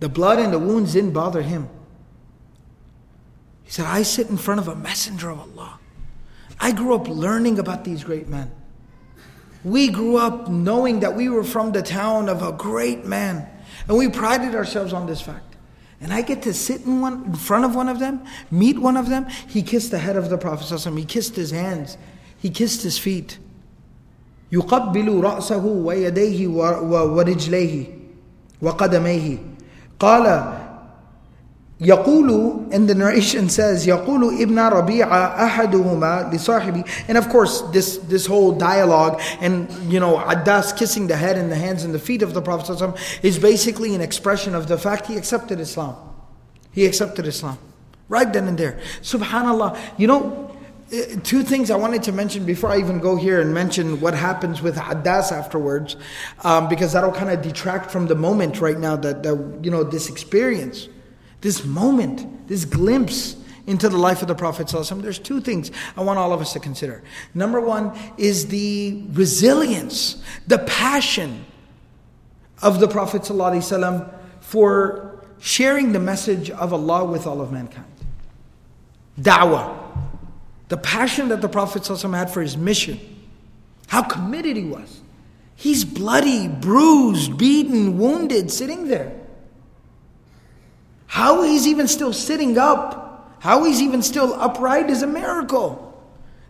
The blood and the wounds didn't bother him. He said, I sit in front of a messenger of Allah. I grew up learning about these great men. We grew up knowing that we were from the town of a great man. And we prided ourselves on this fact. And I get to sit in, one, in front of one of them, meet one of them. He kissed the head of the Prophet. He kissed his hands. He kissed his feet. يقبل رأسه ويديه ورجليه وقدميه قال Yaqulu, and the narration says, Yaqulu ibn ربيعة أحدهما lisahibi. And of course, this, this whole dialogue and, you know, Addas kissing the head and the hands and the feet of the Prophet is basically an expression of the fact he accepted Islam. He accepted Islam. Right then and there. SubhanAllah. You know, two things I wanted to mention before I even go here and mention what happens with Addas afterwards, um, because that'll kind of detract from the moment right now that, that you know this experience this moment, this glimpse into the life of the Prophet. There's two things I want all of us to consider. Number one is the resilience, the passion of the Prophet for sharing the message of Allah with all of mankind. Da'wah. The passion that the Prophet had for his mission. How committed he was. He's bloody, bruised, beaten, wounded, sitting there. How he's even still sitting up, how he's even still upright is a miracle.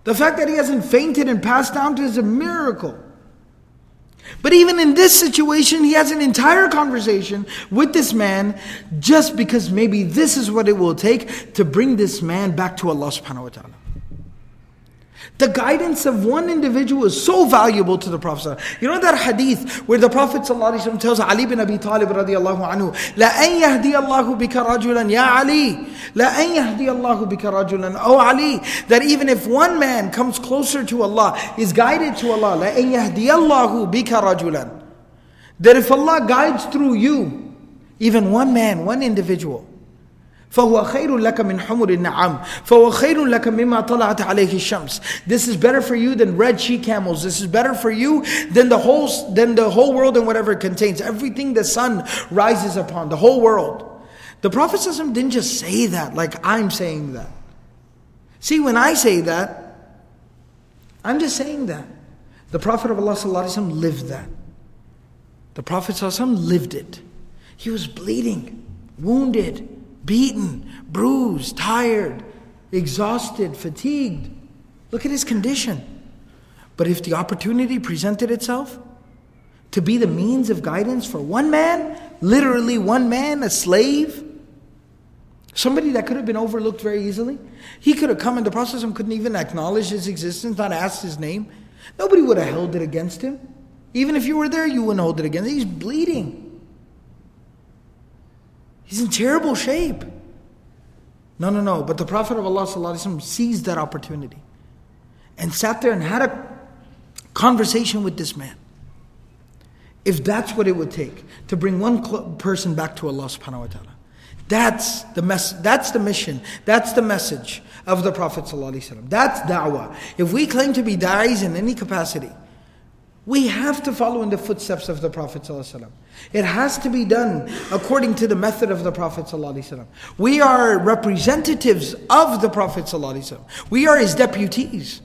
The fact that he hasn't fainted and passed out is a miracle. But even in this situation, he has an entire conversation with this man just because maybe this is what it will take to bring this man back to Allah subhanahu wa ta'ala. The guidance of one individual is so valuable to the Prophet. You know that hadith where the Prophet ﷺ tells Ali bin Abi Talib radiallahu anhu, لَأَنْ يَهْدِيَ اللَّهُ بِكَ رَجُلًا يَا عَلِي لَأَنْ يَهْدِيَ اللَّهُ بِكَ رَجُلًا Oh Ali, that even if one man comes closer to Allah, is guided to Allah, لَأَنْ يَهْدِيَ اللَّهُ بِكَ رَجُلًا That if Allah guides through you, even one man, one individual, فهو خير لك من حمر النعام فهو خير لك مما طلعت عليه الشمس This is better for you than red she camels This is better for you than the whole than the whole world and whatever it contains everything the sun rises upon the whole world The Prophet didn't just say that like I'm saying that See when I say that I'm just saying that the Prophet of Allah lived that the Prophet lived it he was bleeding wounded beaten, bruised, tired, exhausted, fatigued. Look at his condition. But if the opportunity presented itself to be the means of guidance for one man, literally one man, a slave, somebody that could have been overlooked very easily, he could have come in the process and couldn't even acknowledge his existence, not ask his name. Nobody would have held it against him. Even if you were there, you wouldn't hold it against him. He's bleeding. He's in terrible shape. No, no, no. But the Prophet of Allah seized that opportunity and sat there and had a conversation with this man. If that's what it would take to bring one person back to Allah subhanahu wa ta'ala. That's the mess that's the mission. That's the message of the Prophet. That's da'wah. If we claim to be da'is in any capacity, we have to follow in the footsteps of the Prophet ﷺ. It has to be done according to the method of the Prophet ﷺ. We are representatives of the Prophet ﷺ. We are his deputies.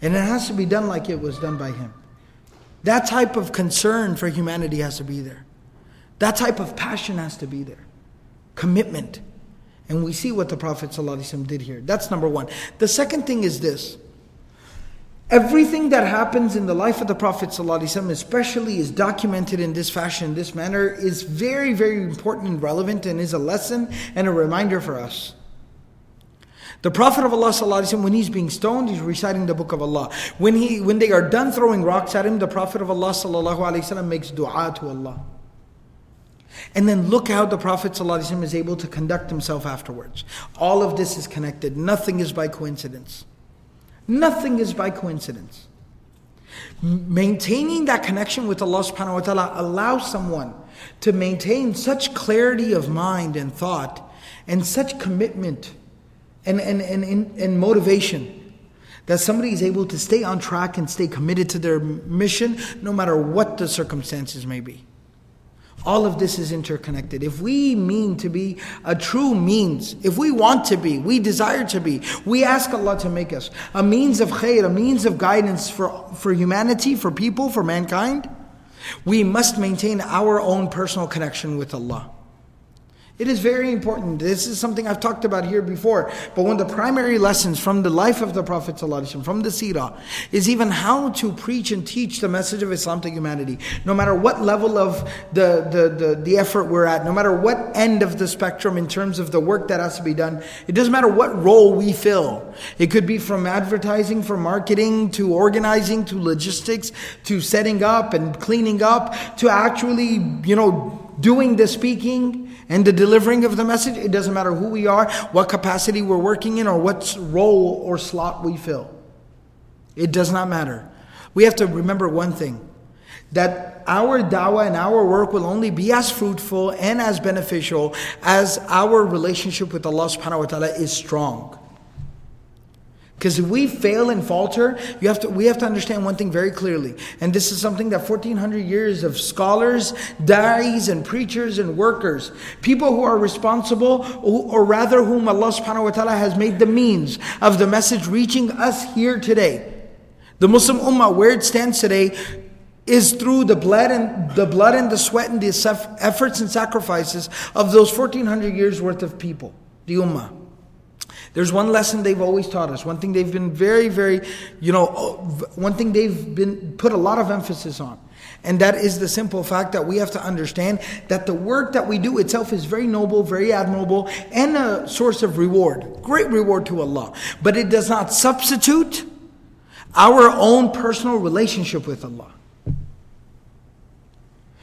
And it has to be done like it was done by him. That type of concern for humanity has to be there. That type of passion has to be there. Commitment. And we see what the Prophet ﷺ did here. That's number one. The second thing is this Everything that happens in the life of the Prophet ﷺ, especially is documented in this fashion, in this manner, is very, very important and relevant and is a lesson and a reminder for us. The Prophet of Allah ﷺ, when he's being stoned, he's reciting the book of Allah. When, he, when they are done throwing rocks at him, the Prophet of Allah ﷺ makes dua to Allah. And then look how the Prophet ﷺ is able to conduct himself afterwards. All of this is connected. Nothing is by coincidence. Nothing is by coincidence. Maintaining that connection with Allah subhanahu wa ta'ala allows someone to maintain such clarity of mind and thought and such commitment and, and, and, and, and motivation that somebody is able to stay on track and stay committed to their mission no matter what the circumstances may be. All of this is interconnected. If we mean to be a true means, if we want to be, we desire to be, we ask Allah to make us a means of khair, a means of guidance for, for humanity, for people, for mankind, we must maintain our own personal connection with Allah. It is very important. This is something I've talked about here before. But one of the primary lessons from the life of the Prophet ﷺ, from the Sirah, is even how to preach and teach the message of Islam to humanity. No matter what level of the, the, the, the effort we're at, no matter what end of the spectrum in terms of the work that has to be done, it doesn't matter what role we fill. It could be from advertising, from marketing, to organizing, to logistics, to setting up and cleaning up, to actually, you know, doing the speaking and the delivering of the message, it doesn't matter who we are, what capacity we're working in, or what role or slot we fill. It does not matter. We have to remember one thing that our dawah and our work will only be as fruitful and as beneficial as our relationship with Allah subhanahu wa ta'ala is strong. Because if we fail and falter, you have to, we have to understand one thing very clearly. And this is something that 1400 years of scholars, da'is, and preachers and workers, people who are responsible, or rather whom Allah subhanahu wa ta'ala has made the means of the message reaching us here today. The Muslim Ummah, where it stands today, is through the blood and the blood and the sweat and the efforts and sacrifices of those 1400 years worth of people, the Ummah. There's one lesson they've always taught us. One thing they've been very, very, you know, oh, one thing they've been put a lot of emphasis on. And that is the simple fact that we have to understand that the work that we do itself is very noble, very admirable, and a source of reward. Great reward to Allah. But it does not substitute our own personal relationship with Allah.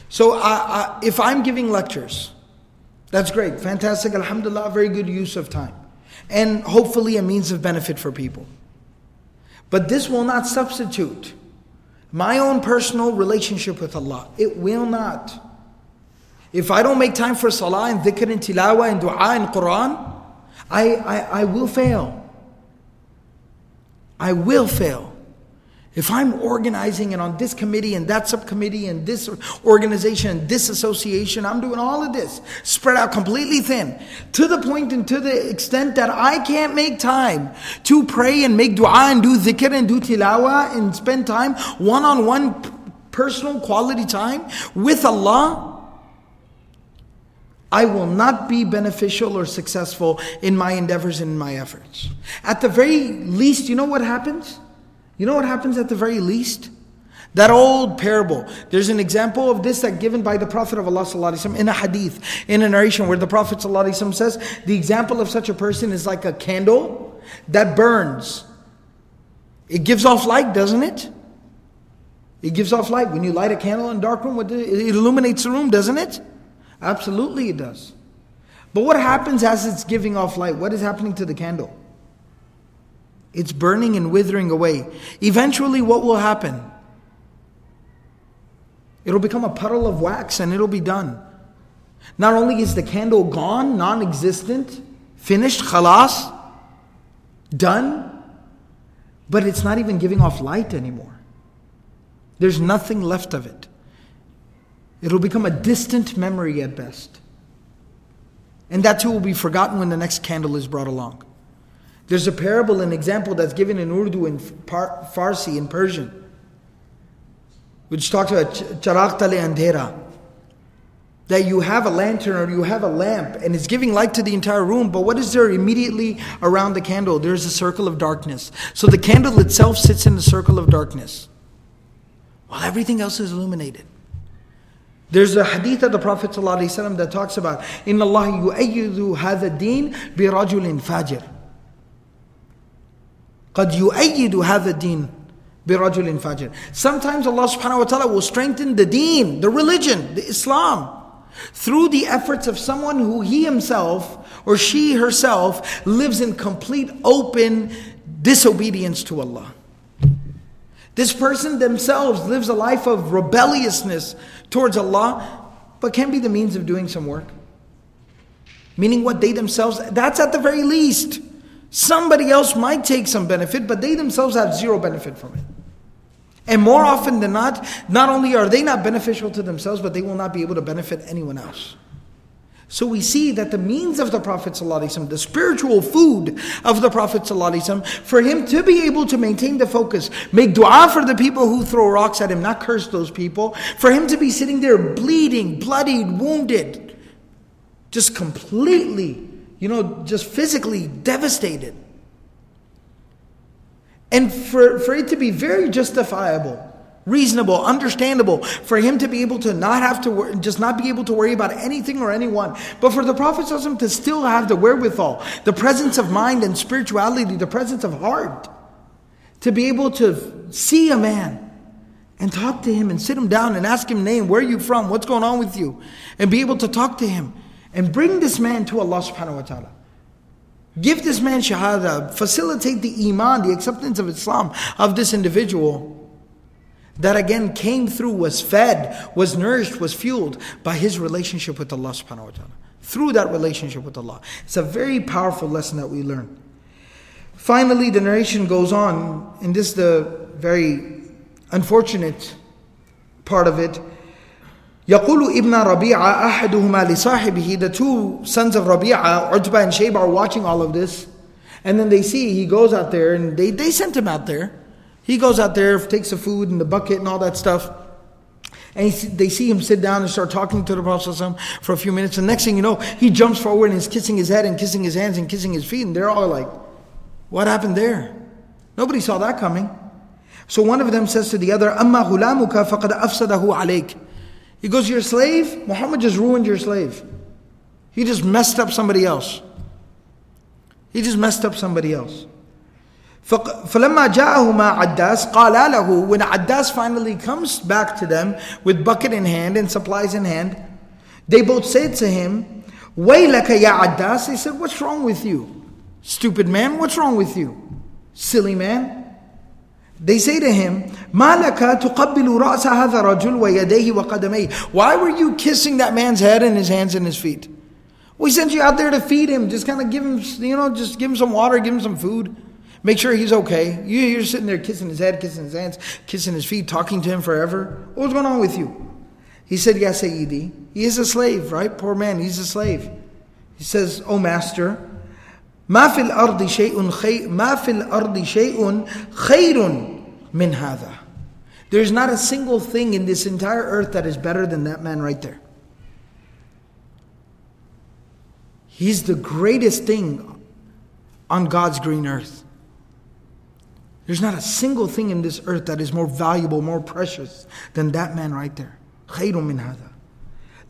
So I, I, if I'm giving lectures, that's great, fantastic, alhamdulillah, very good use of time and hopefully a means of benefit for people. But this will not substitute my own personal relationship with Allah. It will not. if I don't make time for salah and dhikr and tilawa and dua and Quran, I, I, I will fail. I will fail. If I'm organizing and on this committee and that subcommittee and this organization and this association, I'm doing all of this, spread out completely thin, to the point and to the extent that I can't make time to pray and make dua and do dhikr and do tilawa and spend time one on one personal quality time with Allah. I will not be beneficial or successful in my endeavors and in my efforts. At the very least, you know what happens? You know what happens at the very least? That old parable. There's an example of this that given by the Prophet of Allah in a hadith, in a narration where the Prophet says, the example of such a person is like a candle that burns. It gives off light, doesn't it? It gives off light. When you light a candle in a dark room, it illuminates the room, doesn't it? Absolutely, it does. But what happens as it's giving off light? What is happening to the candle? It's burning and withering away. Eventually, what will happen? It'll become a puddle of wax and it'll be done. Not only is the candle gone, non existent, finished, khalas, done, but it's not even giving off light anymore. There's nothing left of it. It'll become a distant memory at best. And that too will be forgotten when the next candle is brought along. There's a parable, an example that's given in Urdu, in Farsi, in Persian, which talks about charaq tale andhera. That you have a lantern or you have a lamp and it's giving light to the entire room, but what is there immediately around the candle? There's a circle of darkness. So the candle itself sits in the circle of darkness while everything else is illuminated. There's a hadith of the Prophet ﷺ that talks about, إِنَّ اللَّهِ يُؤَيِّدُ هَذَا الدِّينَ بِرَجُلٍ فَاجِرٍ قَدْ يُؤَيِّدُ هَذَا الدِّينَ بِرَجُلٍ فَاجِرٍ Sometimes Allah subhanahu wa ta'ala will strengthen the deen, the religion, the Islam, through the efforts of someone who he himself or she herself lives in complete open disobedience to Allah. This person themselves lives a life of rebelliousness towards Allah, but can be the means of doing some work. Meaning what they themselves, that's at the very least. Somebody else might take some benefit, but they themselves have zero benefit from it. And more often than not, not only are they not beneficial to themselves, but they will not be able to benefit anyone else. So we see that the means of the Prophet the spiritual food of the Prophet for him to be able to maintain the focus, make dua for the people who throw rocks at him, not curse those people, for him to be sitting there bleeding, bloodied, wounded, just completely, you know, just physically devastated. And for, for it to be very justifiable reasonable, understandable for him to be able to not have to wor- just not be able to worry about anything or anyone, but for the Prophet to still have the wherewithal, the presence of mind and spirituality, the presence of heart, to be able to see a man and talk to him and sit him down and ask him name, where are you from, what's going on with you, and be able to talk to him and bring this man to Allah subhanahu wa ta'ala. Give this man shahada, facilitate the iman, the acceptance of Islam of this individual that again came through, was fed, was nourished, was fueled by his relationship with Allah subhanahu wa ta'ala. Through that relationship with Allah. It's a very powerful lesson that we learn. Finally, the narration goes on, and this is the very unfortunate part of it. Yaqulu ibn Rabi'a ahaduhuma li sahibihi. The two sons of Rabi'a, Utbah and Shayba, are watching all of this. And then they see he goes out there and they, they sent him out there. He goes out there, takes the food and the bucket and all that stuff. And they see him sit down and start talking to the Prophet for a few minutes. And next thing you know, he jumps forward and is kissing his head and kissing his hands and kissing his feet. And they're all like, What happened there? Nobody saw that coming. So one of them says to the other, أَمَّا hulamuka, فَقَدْ أَفْسَدَهُ he goes, Your slave? Muhammad just ruined your slave. He just messed up somebody else. He just messed up somebody else. فلما جاءهما عداس قال له when Addas finally comes back to them with bucket in hand and supplies in hand they both said to him "Why, like a Ya Addas?" he said what's wrong with you stupid man what's wrong with you silly man they say to him, Malaka tuqabbilu ra'sa hadha rajul wa yadayhi wa qadamayhi. Why were you kissing that man's head and his hands and his feet? We sent you out there to feed him. Just kind of give him, you know, just give him some water, give him some food. Make sure he's okay. You're sitting there kissing his head, kissing his hands, kissing his feet, talking to him forever. What's going on with you? He said, Ya Sayyidi. He is a slave, right? Poor man, he's a slave. He says, O oh, master, ما في الأرض شيء خي ما في الأرض شيء خير من هذا. There's not a single thing in this entire earth that is better than that man right there. He's the greatest thing on God's green earth. There's not a single thing in this earth that is more valuable, more precious than that man right there. خير من هذا.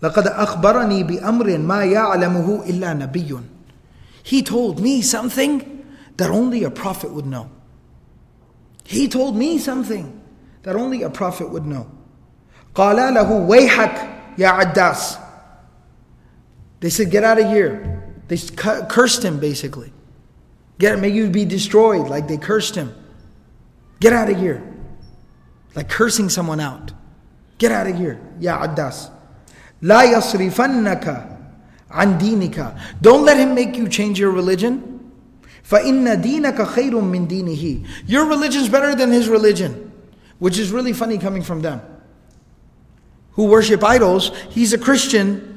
لقد أخبرني بأمر ما يعلمه إلا نبي. He told me something that only a prophet would know. He told me something that only a prophet would know. قال له ويحك يا عداس. They said, Get out of here. They cursed him basically. Get, may you be destroyed, like they cursed him. Get out of here. Like cursing someone out. Get out of here. Ya Addas. La yasrifannaka an dinika. Don't let him make you change your religion. فَإِنَّ دِينَكَ خَيْرٌ مِّن دِينِهِ Your religion's better than his religion. Which is really funny coming from them. Who worship idols. He's a Christian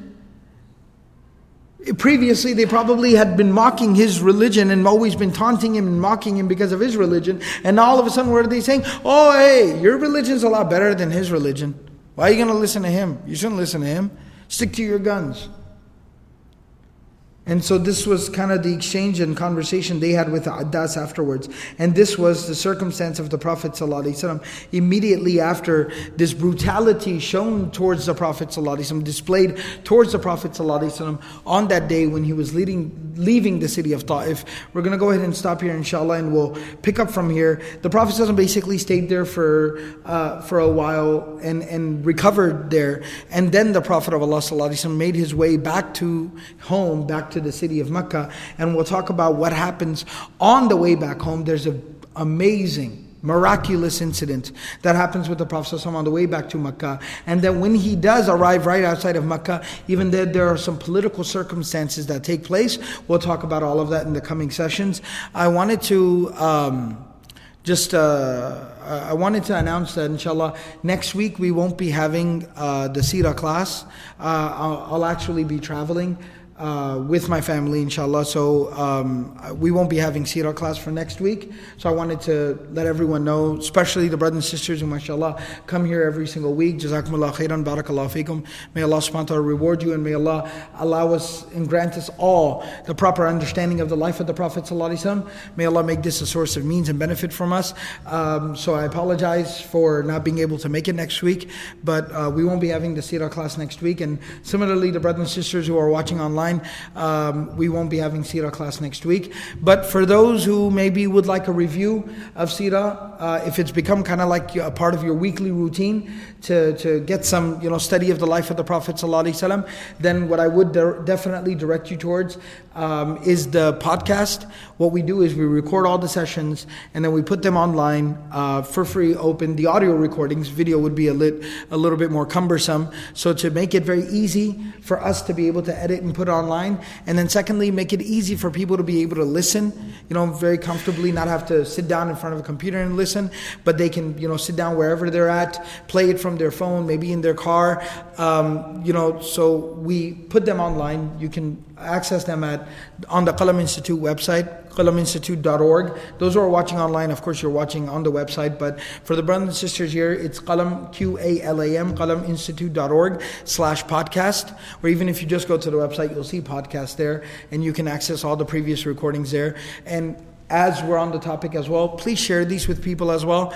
Previously, they probably had been mocking his religion and always been taunting him and mocking him because of his religion. And now all of a sudden, what are they saying? Oh, hey, your religion's a lot better than his religion. Why are you going to listen to him? You shouldn't listen to him. Stick to your guns. And so this was kind of the exchange and conversation they had with Addas afterwards. And this was the circumstance of the Prophet ﷺ. Immediately after this brutality shown towards the Prophet ﷺ, displayed towards the Prophet ﷺ on that day when he was leading, leaving the city of Ta'if. We're going to go ahead and stop here inshallah and we'll pick up from here. The Prophet ﷺ basically stayed there for, uh, for a while and, and recovered there. And then the Prophet of Allah ﷺ made his way back to home, back to the city of Mecca, and we'll talk about what happens on the way back home. There's an amazing miraculous incident that happens with the Prophet on the way back to Mecca. And then when he does arrive right outside of Mecca, even there, there are some political circumstances that take place. We'll talk about all of that in the coming sessions. I wanted to. Um, just uh, I wanted to announce that inshallah next week we won't be having uh, the Sira class. Uh, I'll, I'll, actually be traveling uh, with my family, inshallah. So um, we won't be having Sirah class for next week. So I wanted to let everyone know, especially the brothers and sisters who, mashallah, come here every single week. Jazakumullah khairan, barakallah fikum. May Allah subhanahu wa ta'ala reward you and may Allah allow us and grant us all the proper understanding of the life of the Prophet sallallahu May Allah make this a source of means and benefit from us. Um, so I apologize for not being able to make it next week, but uh, we won't be having the Sirah class next week. And similarly, the brothers and sisters who are watching online, um, we won't be having Sira class next week. But for those who maybe would like a review of Sira, uh, if it's become kind of like a part of your weekly routine to, to get some you know study of the life of the Prophet then what I would de- definitely direct you towards um, is the podcast. What we do is we record all the sessions and then we put them online uh, for free, open. The audio recordings, video would be a, lit, a little bit more cumbersome. So to make it very easy for us to be able to edit and put online, and then secondly, make it easy for people to be able to listen, you know, very comfortably, not have to sit down in front of a computer and listen, but they can, you know, sit down wherever they're at, play it from their phone, maybe in their car, um, you know. So we put them online. You can access them at on the Qalam Institute website, qalaminstitute.org. Those who are watching online, of course, you're watching on the website, but for the brothers and sisters here, it's qalam, Q-A-L-A-M, qalaminstitute.org slash podcast, or even if you just go to the website, you'll see podcast there, and you can access all the previous recordings there. And as we're on the topic as well, please share these with people as well.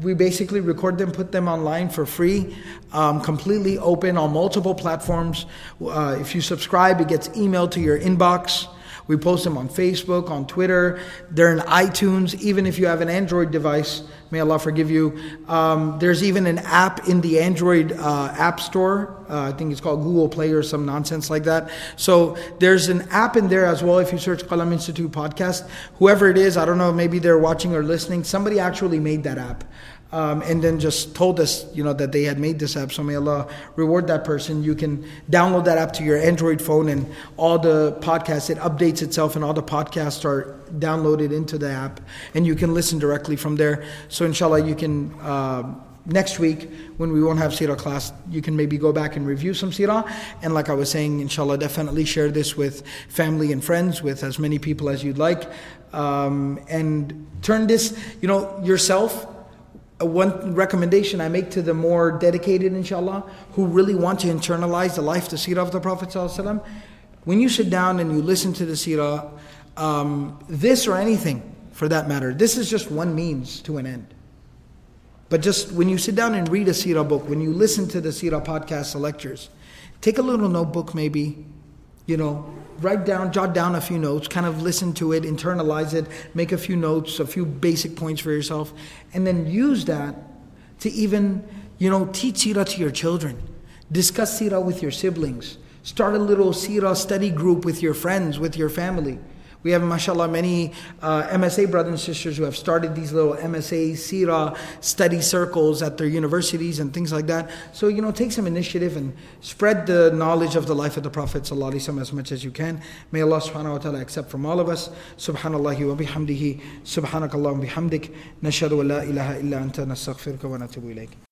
We basically record them, put them online for free, um, completely open on multiple platforms. Uh, if you subscribe, it gets emailed to your inbox. We post them on Facebook, on Twitter. They're in iTunes. Even if you have an Android device, may Allah forgive you. Um, there's even an app in the Android uh, App Store. Uh, I think it's called Google Play or some nonsense like that. So there's an app in there as well. If you search Qalam Institute podcast, whoever it is, I don't know, maybe they're watching or listening. Somebody actually made that app um, and then just told us, you know, that they had made this app. So may Allah reward that person. You can download that app to your Android phone, and all the podcasts it updates itself, and all the podcasts are downloaded into the app, and you can listen directly from there. So inshallah, you can. Uh, next week, when we won't have Sirah class, you can maybe go back and review some Sirah. And like I was saying, inshallah, definitely share this with family and friends, with as many people as you'd like. Um, and turn this, you know, yourself one recommendation I make to the more dedicated, inshallah, who really want to internalize the life, the seerah of the Prophet when you sit down and you listen to the seerah, um, this or anything for that matter, this is just one means to an end. But just when you sit down and read a seerah book, when you listen to the seerah podcasts or lectures, take a little notebook maybe, you know, write down, jot down a few notes, kind of listen to it, internalize it, make a few notes, a few basic points for yourself, and then use that to even, you know, teach sirah to your children. Discuss sirah with your siblings. Start a little sirah study group with your friends, with your family. We have, mashallah, many uh, MSA brothers and sisters who have started these little MSA Sira study circles at their universities and things like that. So, you know, take some initiative and spread the knowledge of the life of the Prophet ﷺ as much as you can. May Allah subhanahu wa ta'ala accept from all of us. Subhanallah wa bihamdihi. Subhanakallah wa bihamdik. Nashadu wa la ilaha illa anta nastaghfiruka wa natubu.